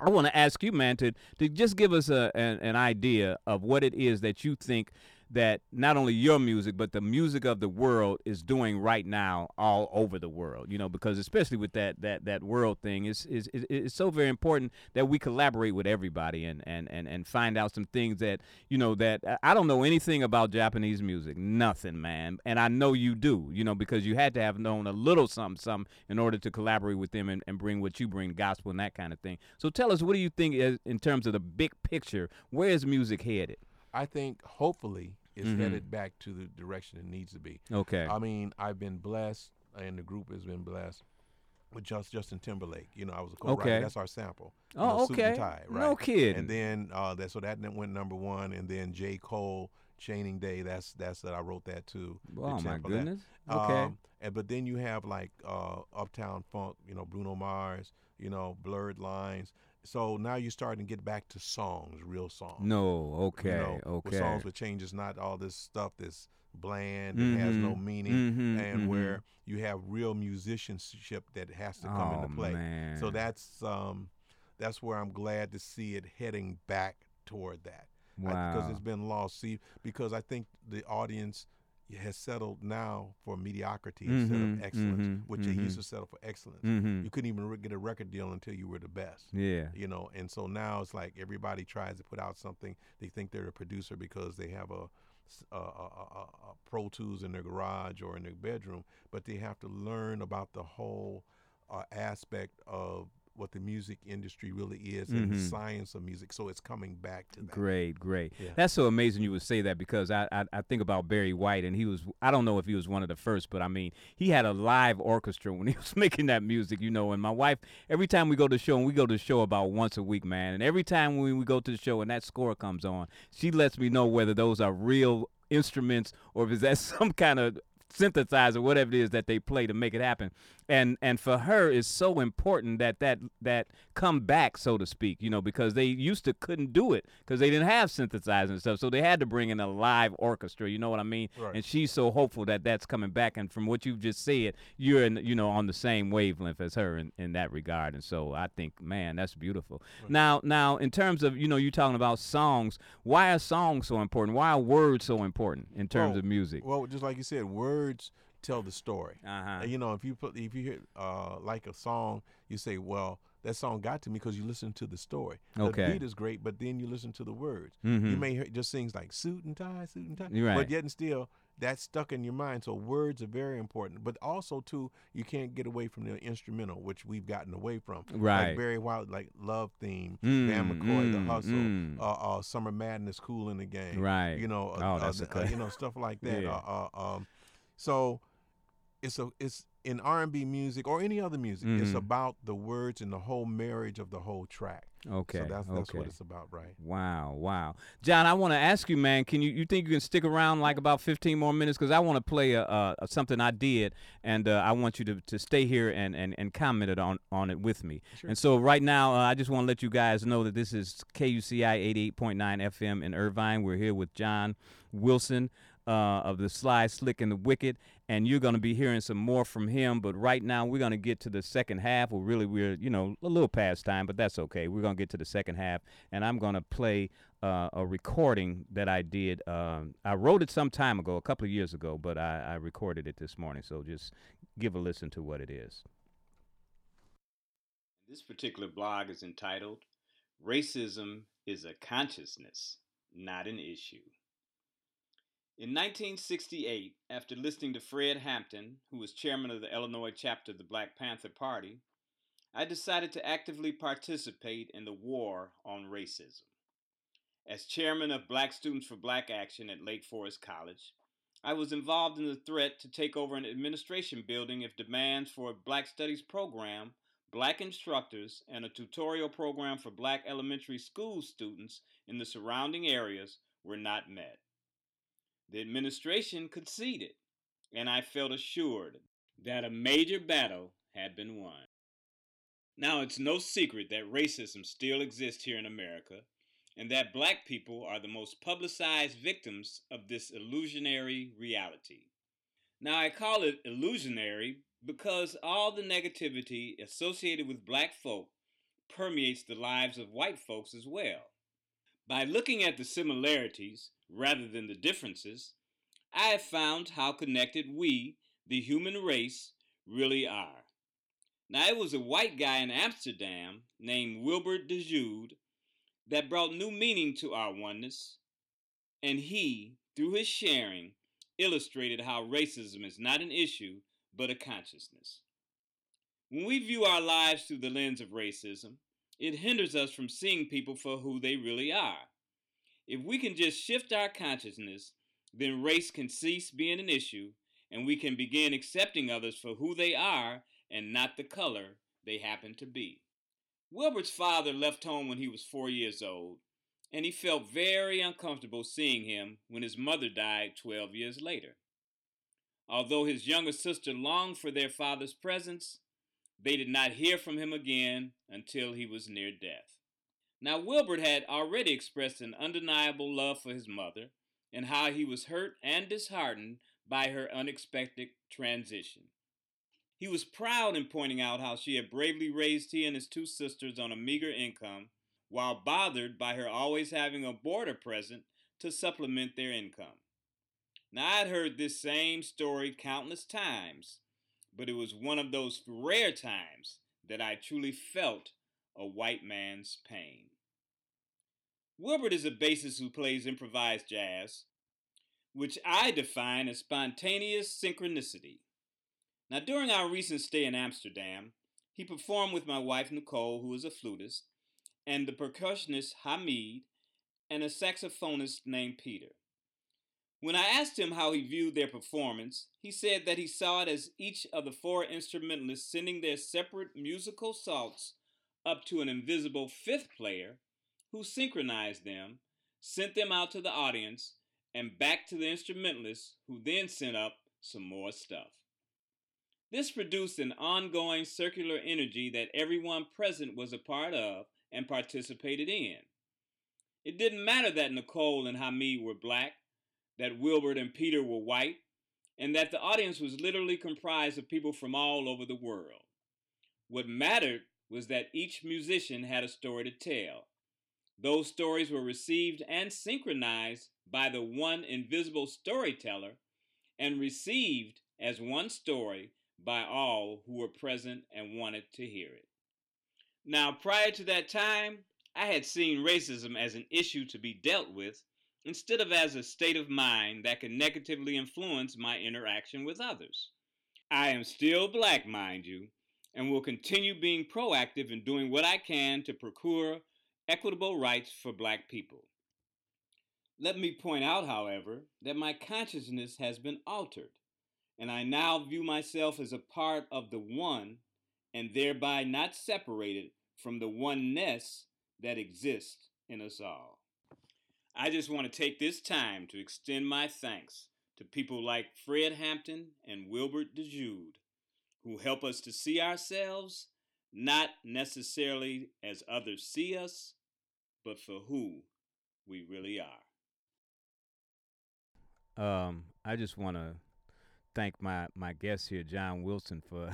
I want to ask you, man, to, to just give us a, an, an idea of what it is that you think that not only your music, but the music of the world is doing right now all over the world. You know, because especially with that that that world thing, is is it's so very important that we collaborate with everybody and and and and find out some things that you know that uh, I don't know anything about Japanese music, nothing, man, and I know you do. You know, because you had to have known a little something something in order to collaborate with them and, and bring what you bring, gospel and that kind of thing. So tell us, what do you think is, in terms of the big picture? Where is music headed? I think hopefully it's Mhm. headed back to the direction it needs to be. Okay. I mean, I've been blessed, and the group has been blessed with just Justin Timberlake. You know, I was a co-writer. Okay. That's our sample. you Oh, know, Suit and okay. tie, No right? kidding. And then uh, that so that went number one, and then J. Cole Chaining Day. That's that's that I wrote that too. Oh my for that. goodness. Okay. Um, and but then you have like uh, Uptown Funk, you know, Bruno Mars, you know, Blurred Lines. So now you're starting to get back to songs, real songs. no. Okay. you know, okay. With songs with changes, not all this stuff that's bland and has no Mhm, meaning, mhm, and mhm. where you have real musicianship that has to come oh, into play. Man. So that's um, that's where I'm glad to see it heading back toward that wow. because it's been lost. See, because I think the audience has settled now for mediocrity instead Mhm, of excellence, mhm, which they used to settle for excellence. Mhm. You couldn't even get a record deal until you were the best. Yeah. You know, and so now it's like everybody tries to put out something. They think they're a producer because they have a, s- a, a, a, a Pro Tools in their garage or in their bedroom, but they have to learn about the whole uh, aspect of what the music industry really is and the Mhm. science of music. So it's coming back to that. Great, great. Yeah. That's so amazing you would say that because I, I I think about Barry White and he was I don't know if he was one of the first, but I mean he had a live orchestra when he was making that music, you know. And my wife, every time we go to the show, and we go to the show about once a week, man. And every time when we go to the show and that score comes on, she lets me know whether those are real instruments or if it's that some kind of synthesizer, whatever it is that they play to make it happen. And and for her, it's so important that that that come back, so to speak, you know, because they used to couldn't do it because they didn't have synthesizers and stuff, so they had to bring in a live orchestra. You know what I mean? Right. And she's so hopeful that that's coming back. And from what you've just said, you're in, you know, on the same wavelength as her in, in that regard. And so I think, man, that's beautiful. Now, now, in terms of you know, you're talking about songs. Why are songs so important? Why are words so important in terms Well, of music? Well, just like you said, words tell the story. Uh-huh. You know, if you put if you hear uh, like a song, you say, "Well, that song got to me because you listen to the story." Okay. The beat is great, but then you listen to the words. Mhm. You may hear just things like "suit and tie, suit and tie," right. but yet and still that's stuck in your mind. So words are very important, but also too, you can't get away from the instrumental, which we've gotten away from. Right. Like Barry White, like "Love Theme," Mm, Van McCoy, "The mm, Hustle," mm. uh, uh, "Summer Madness," "Kool and the Gang." Right. You know, uh, Oh, uh, that's uh, you know stuff like that. Yeah. Uh, uh, um, so it's a it's in R and B music or any other music. It's Mhm. about the words and the whole marriage of the whole track. Okay. So that's that's okay. what it's about, right? Wow, wow, John. I want to ask you, man. Can you you think you can stick around like about fifteen more minutes? Because I want to play a, a, a something I did, and uh, I want you to, to stay here and, and, and comment it on on it with me. Sure. And so right now, uh, I just want to let you guys know that this is KUCI eighty eight point nine FM in Irvine. We're here with John Wilson uh, of the Sly, Slick, and the Wicked, and you're going to be hearing some more from him. But right now, we're going to get to the second half. Well, really, we're you know a little past time, but that's okay. We're going to get to the second half, and I'm going to play uh, a recording that I did. Um, I wrote it some time ago, a couple of years ago, but I, I recorded it this morning. So just give a listen to what it is. This particular blog is entitled Racism is a Consciousness, Not an Issue. In 1968, after listening to Fred Hampton, who was chairman of the Illinois chapter of the Black Panther Party, I decided to actively participate in the war on racism. As chairman of Black Students for Black Action at Lake Forest College, I was involved in the threat to take over an administration building if demands for a Black Studies program, black instructors, and a tutorial program for black elementary school students in the surrounding areas were not met. The administration conceded, and I felt assured that a major battle had been won. Now, it's no secret that racism still exists here in America, and that black people are the most publicized victims of this illusionary reality. Now, I call it illusionary because all the negativity associated with black folk permeates the lives of white folks as well. By looking at the similarities rather than the differences, I have found how connected we, the human race, really are. Now, it was a white guy in Amsterdam named Wilbert de Jude that brought new meaning to our oneness, and he, through his sharing, illustrated how racism is not an issue but a consciousness. When we view our lives through the lens of racism, it hinders us from seeing people for who they really are. If we can just shift our consciousness, then race can cease being an issue and we can begin accepting others for who they are and not the color they happen to be. Wilbert's father left home when he was four years old, and he felt very uncomfortable seeing him when his mother died 12 years later. Although his younger sister longed for their father's presence, they did not hear from him again until he was near death. Now, Wilbert had already expressed an undeniable love for his mother and how he was hurt and disheartened by her unexpected transition. He was proud in pointing out how she had bravely raised he and his two sisters on a meager income, while bothered by her always having a boarder present to supplement their income. Now, I'd heard this same story countless times, but it was one of those rare times that I truly felt a white man's pain. Wilbert is a bassist who plays improvised jazz, which I define as spontaneous synchronicity. Now, during our recent stay in Amsterdam, he performed with my wife Nicole, who is a flutist, and the percussionist Hamid, and a saxophonist named Peter. When I asked him how he viewed their performance, he said that he saw it as each of the four instrumentalists sending their separate musical salts up to an invisible fifth player who synchronized them, sent them out to the audience, and back to the instrumentalists who then sent up some more stuff. This produced an ongoing circular energy that everyone present was a part of and participated in. It didn't matter that Nicole and Hamid were black, that Wilbert and Peter were white, and that the audience was literally comprised of people from all over the world. What mattered was that each musician had a story to tell, those stories were received and synchronized by the one invisible storyteller and received as one story by all who were present and wanted to hear it. Now, prior to that time, I had seen racism as an issue to be dealt with instead of as a state of mind that could negatively influence my interaction with others. I am still black, mind you, and will continue being proactive in doing what I can to procure equitable rights for black people. Let me point out, however, that my consciousness has been altered, and I now view myself as a part of the one and thereby not separated from the oneness that exists in us all. I just want to take this time to extend my thanks to people like Fred Hampton and Wilbert DeJude, who help us to see ourselves not necessarily as others see us, but for who we really are. Um, I just want to thank my my guest here, John Wilson, for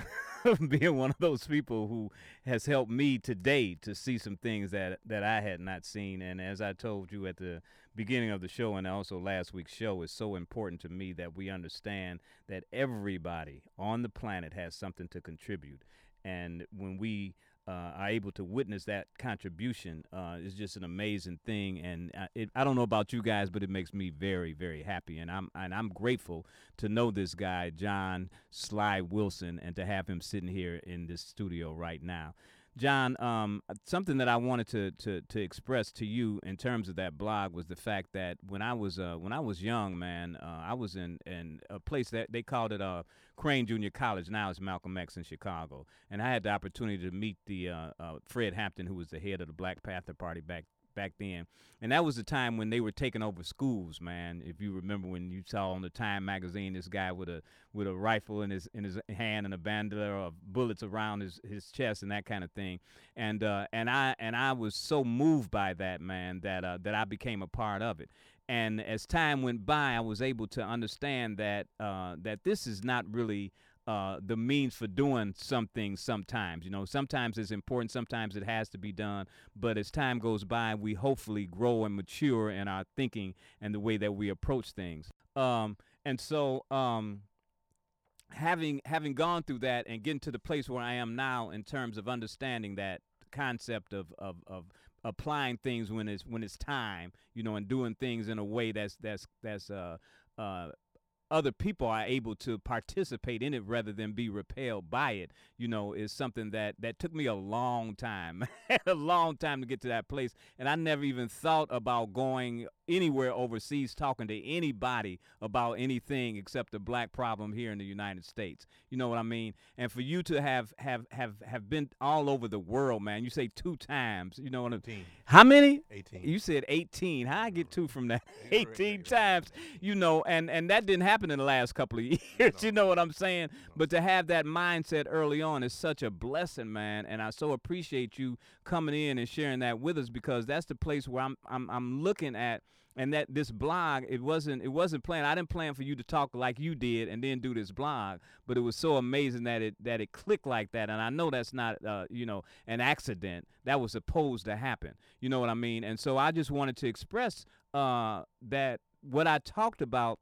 being one of those people who has helped me today to see some things that that I had not seen. And as I told you at the beginning of the show and also last week's show, it's so important to me that we understand that everybody on the planet has something to contribute. And when we uh, are able to witness that contribution uh, is just an amazing thing. And uh, it, I don't know about you guys, but it makes me very, very happy. And I'm and I'm grateful to know this guy, John Sly Wilson, and to have him sitting here in this studio right now. John, um, something that I wanted to, to to express to you in terms of that blog was the fact that when I was uh, when I was young, man, uh, I was in, in a place that they called it uh, Crane Junior College. Now it's Malcolm X in Chicago, and I had the opportunity to meet the uh, uh, Fred Hampton, who was the head of the Black Panther Party back back then. And that was the time when they were taking over schools, man. If you remember when you saw on the Time magazine this guy with a with a rifle in his in his hand and a bandolier of bullets around his, his chest and that kind of thing. And uh, and I and I was so moved by that, man, that uh, that I became a part of it. And as time went by, I was able to understand that uh, that this is not really uh, the means for doing something sometimes. You know, sometimes it's important, sometimes it has to be done. But as time goes by, we hopefully grow and mature in our thinking and the way that we approach things. Um, and so, um, having having gone through that and getting to the place where I am now in terms of understanding that concept of, of, of applying things when it's when it's time, you know, and doing things in a way that's that's that's uh, uh, other people are able to participate in it rather than be repelled by it you know is something that that took me a long time a long time to get to that place. And i never even thought about going anywhere overseas talking to anybody about anything except the black problem here in the United States. You know what I mean? And for you to have have have have been all over the world, man. You say two times. You know what I mean? 18. How many? 18. You said 18. How I get two from that? 18 times. You know, and and that didn't happen in the last couple of years. You know what I'm saying? But to have that mindset early on is such a blessing, man. And I so appreciate you coming in and sharing that with us because that's the place where I'm I'm I'm looking at and that this blog it wasn't it wasn't planned i didn't plan for you to talk like you did and then do this blog but it was so amazing that it that it clicked like that and i know that's not uh, you know an accident that was supposed to happen you know what i mean and so i just wanted to express uh, that what i talked about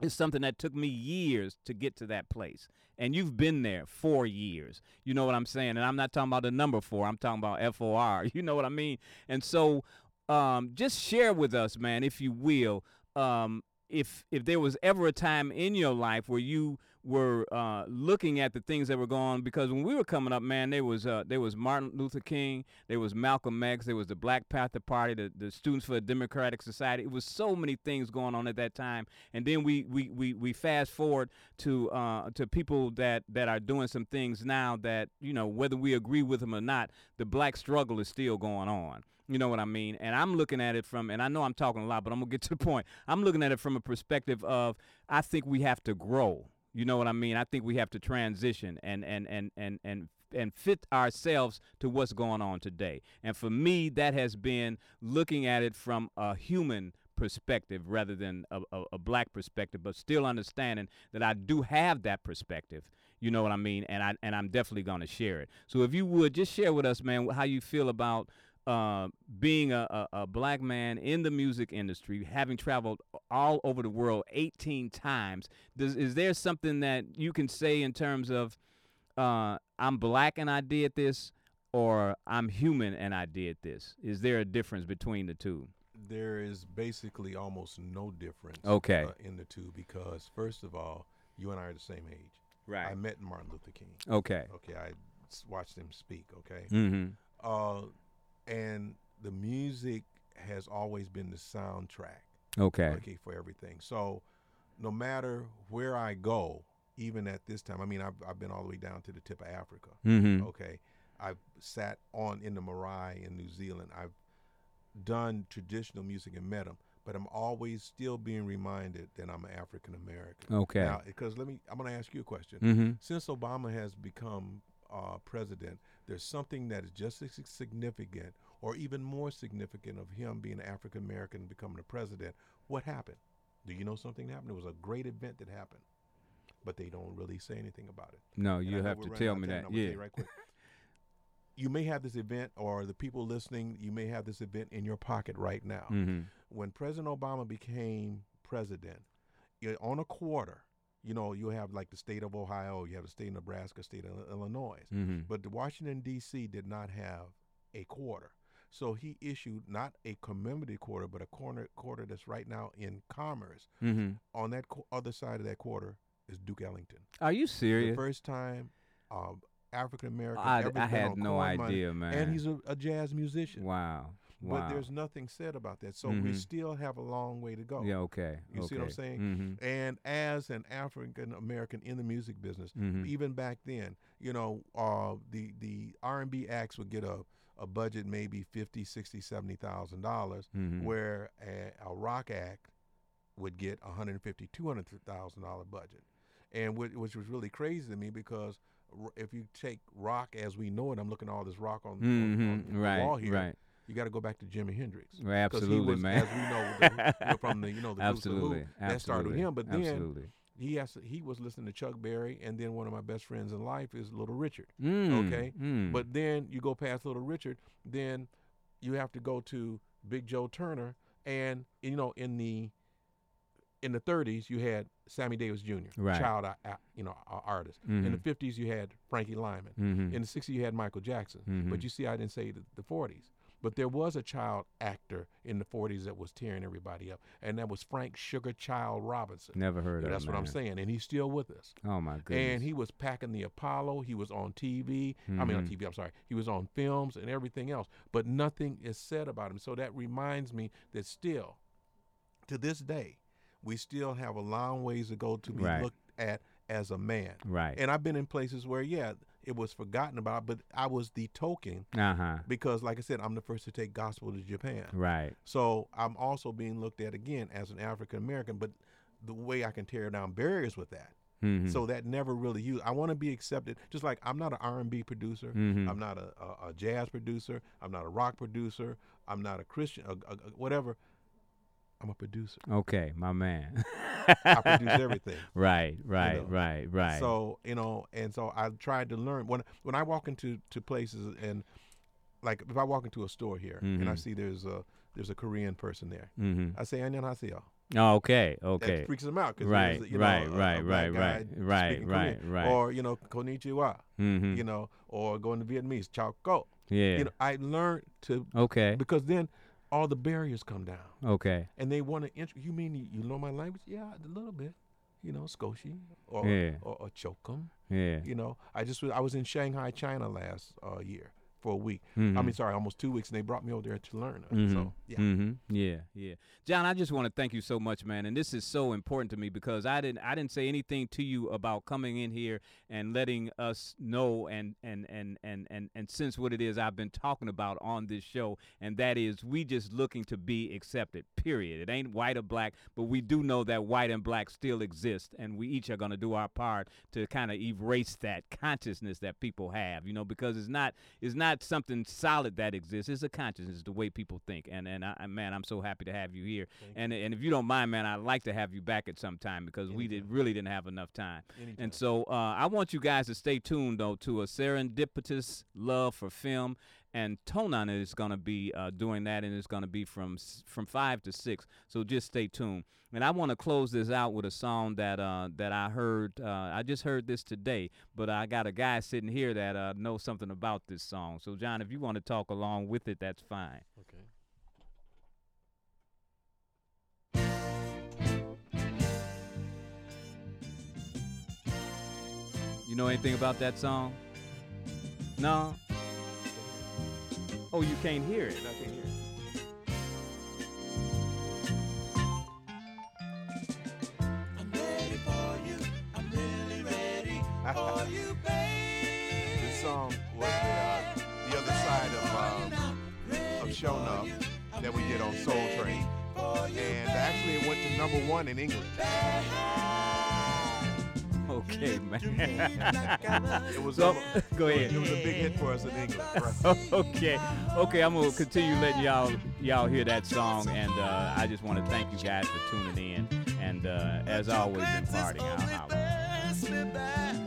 is something that took me years to get to that place. And you've been there four years. You know what I'm saying? And I'm not talking about the number four. I'm talking about F O R. You know what I mean? And so um, just share with us, man, if you will, um, if if there was ever a time in your life where you were uh, looking at the things that were going on, because when we were coming up, man, there was uh, there was Martin Luther King, there was Malcolm X, there was the Black Panther Party, the, the Students for a Democratic Society. It was so many things going on at that time, and then we we we, we fast forward to uh, to people that that are doing some things now that you know whether we agree with them or not, the black struggle is still going on. You know what I mean? And I'm looking at it from, and I know I'm talking a lot, but I'm gonna get to the point. I'm looking at it from a perspective of, I think we have to grow. You know what I mean? I think we have to transition and and and and and and fit ourselves to what's going on today. And for me, that has been looking at it from a human perspective rather than a, a, a black perspective, but still understanding that I do have that perspective. You know what I mean? And I and I'm definitely gonna share it. So if you would just share with us, man, how you feel about uh, being a, a, a black man in the music industry, having traveled all over the world 18 times, does, is there something that you can say in terms of uh, I'm black and I did this, or I'm human and I did this? Is there a difference between the two? There is basically almost no difference Okay. uh, in the two because, first of all, you and I are the same age. Right. I met Martin Luther King. Okay. Okay, I watched him speak. Okay, Mm-hmm. uh, and the music has always been the soundtrack. Okay. Okay, for everything. So, no matter where I go, even at this time, I mean, I've, I've been all the way down to the tip of Africa. Mm-hmm. Okay, I've sat on in the Marae in New Zealand. I've done traditional music and met them, but I'm always still being reminded that I'm an African American. Okay. Now, because let me, I'm going to ask you a question. Mm-hmm. Since Obama has become uh, president, there's something that is just as significant, or even more significant, of him being African American and becoming the president. What happened? Do you know something happened? It was a great event that happened, but they don't really say anything about it. No, And you have to tell me that. Yeah. you right quick. You may have this event, or the people listening, you may have this event in your pocket right now. Mm-hmm. When President Obama became president, on a quarter, you know, you have like the state of Ohio, you have the state of Nebraska, state of Illinois. Mm-hmm. But the Washington D.C. did not have a quarter, so he issued not a commemorative quarter, but a corner quarter that's right now in commerce. Mm-hmm. On that co- other side of that quarter is Duke Ellington. Are you serious? The first time um, African American I, I had no corn money, idea, man. and he's a, a jazz musician. wow. But there's nothing said about that, so we Mhm. still have a long way to go. yeah. Okay. You see what I'm saying? Mm-hmm. And as an African American in the music business, Mhm. even back then, you know, uh, the the R&B acts would get a, a budget maybe 50, 60, 70,000 dollars, Mhm. where a, a rock act would get 150, 200,000 dollar budget. And whi- which was really crazy to me because if you take rock as we know it, I'm looking at all this rock on, on- on Mm-hmm. the Right. wall here. Right. You got to go back to Jimi Hendrix. 'Cause Absolutely, he was, man. As we know, the, you know, from the you know the the Who, Absolutely. that started with him. But then Absolutely. he has to, he was listening to Chuck Berry, and then one of my best friends in life is Little Richard. Mm, okay, mm. But then you go past Little Richard, then you have to go to Big Joe Turner, and you know in the in the 30s you had Sammy Davis Jr. Right. child uh, uh, you know uh, artist. In the 50s you had Frankie Lymon. Mhm. In the 60s you had Michael Jackson. Mhm. But you see, I didn't say the, the 40s. But there was a child actor in the 40s that was tearing everybody up, and that was Frank Sugar Chile Robinson. Never heard of. That's what I'm saying, and he's still with us. Oh my goodness. And he was packing the Apollo. He was on TV. I mean, on Mhm. TV. I'm sorry. He was on films and everything else. But nothing is said about him. So that reminds me that still, to this day, we still have a long ways to go to be Right. looked at as a man. Right. And I've been in places where, yeah, it was forgotten about, but I was the token Uh huh. because, like I said, I'm the first to take gospel to Japan. Right. So I'm also being looked at again as an African American, but the way I can tear down barriers with that. Mhm. So that never really used. I want to be accepted. Just like I'm not an R&B producer. Mhm. I'm not a, a, a jazz producer. I'm not a rock producer. I'm not a Christian. A- whatever. I'm a producer. Okay, my man. I produce everything. Right. Right. know. Right. Right. So you know, and so I tried to learn when when I walk into to places and like if I walk into a store here and I Mhm. see there's a there's a Korean person there, mm-hmm. I say 안녕하세요. Oh, okay. Okay. That freaks them out because Right, you know, right, a- a right, black right, guy right, right, speaking right, Korean. right. Or you know, konnichiwa. mm-hmm. You know, or going to Vietnamese, chao go. yeah. You know, I learned to okay. because then all the barriers come down, Okay. and they want to. Int- you mean you, you know my language? Yeah, a little bit. You know, Skoshi or Yeah. or, or Chokum. Yeah. You know, I just was, I was in Shanghai, China last uh, year for a week. I Mhm. mean, sorry, almost two weeks, and they brought me over there to learn. Mhm. So yeah, Mhm. Yeah, yeah. John, I just want to thank you so much, man. And this is so important to me because I didn't I didn't say anything to you about coming in here and letting us know and and and and and, and sense what it is I've been talking about on this show, and that is we just looking to be accepted. Period. It ain't white or black, but we do know that white and black still exist, and we each are going to do our part to kind of erase that consciousness that people have. You know, because it's not it's not something solid that exists. It's a consciousness, the way people think. And and I, man, I'm so happy to have you here. And and if you don't mind, man, I'd like to have you back at some time because we did really didn't have enough time. Anytime. And so uh, I want you guys to stay tuned though to a serendipitous love for film. And Tonan is going to be uh, doing that, and it's going to be from from five to six. So just stay tuned. And I want to close this out with a song that uh, that I heard. Uh, I just heard this today, but I got a guy sitting here that uh, knows something about this song. So John, if you want to talk along with it, that's fine. okay. You know anything about that song? No. Oh, you can't hear it. I can't hear it. I'm ready for you. I'm really ready for you, babe. This song was the, uh, the other side of uh, of Sho' Nuff that we did on Soul Train, and actually it went to number one in England. Okay, man. It was So, a, go It was a big hit for us in England. Right. okay, okay. I'm gonna continue letting y'all y'all hear that song, and uh, I just want to thank you guys for tuning in. And uh, as always, in parting, I'll holler. Pass me by.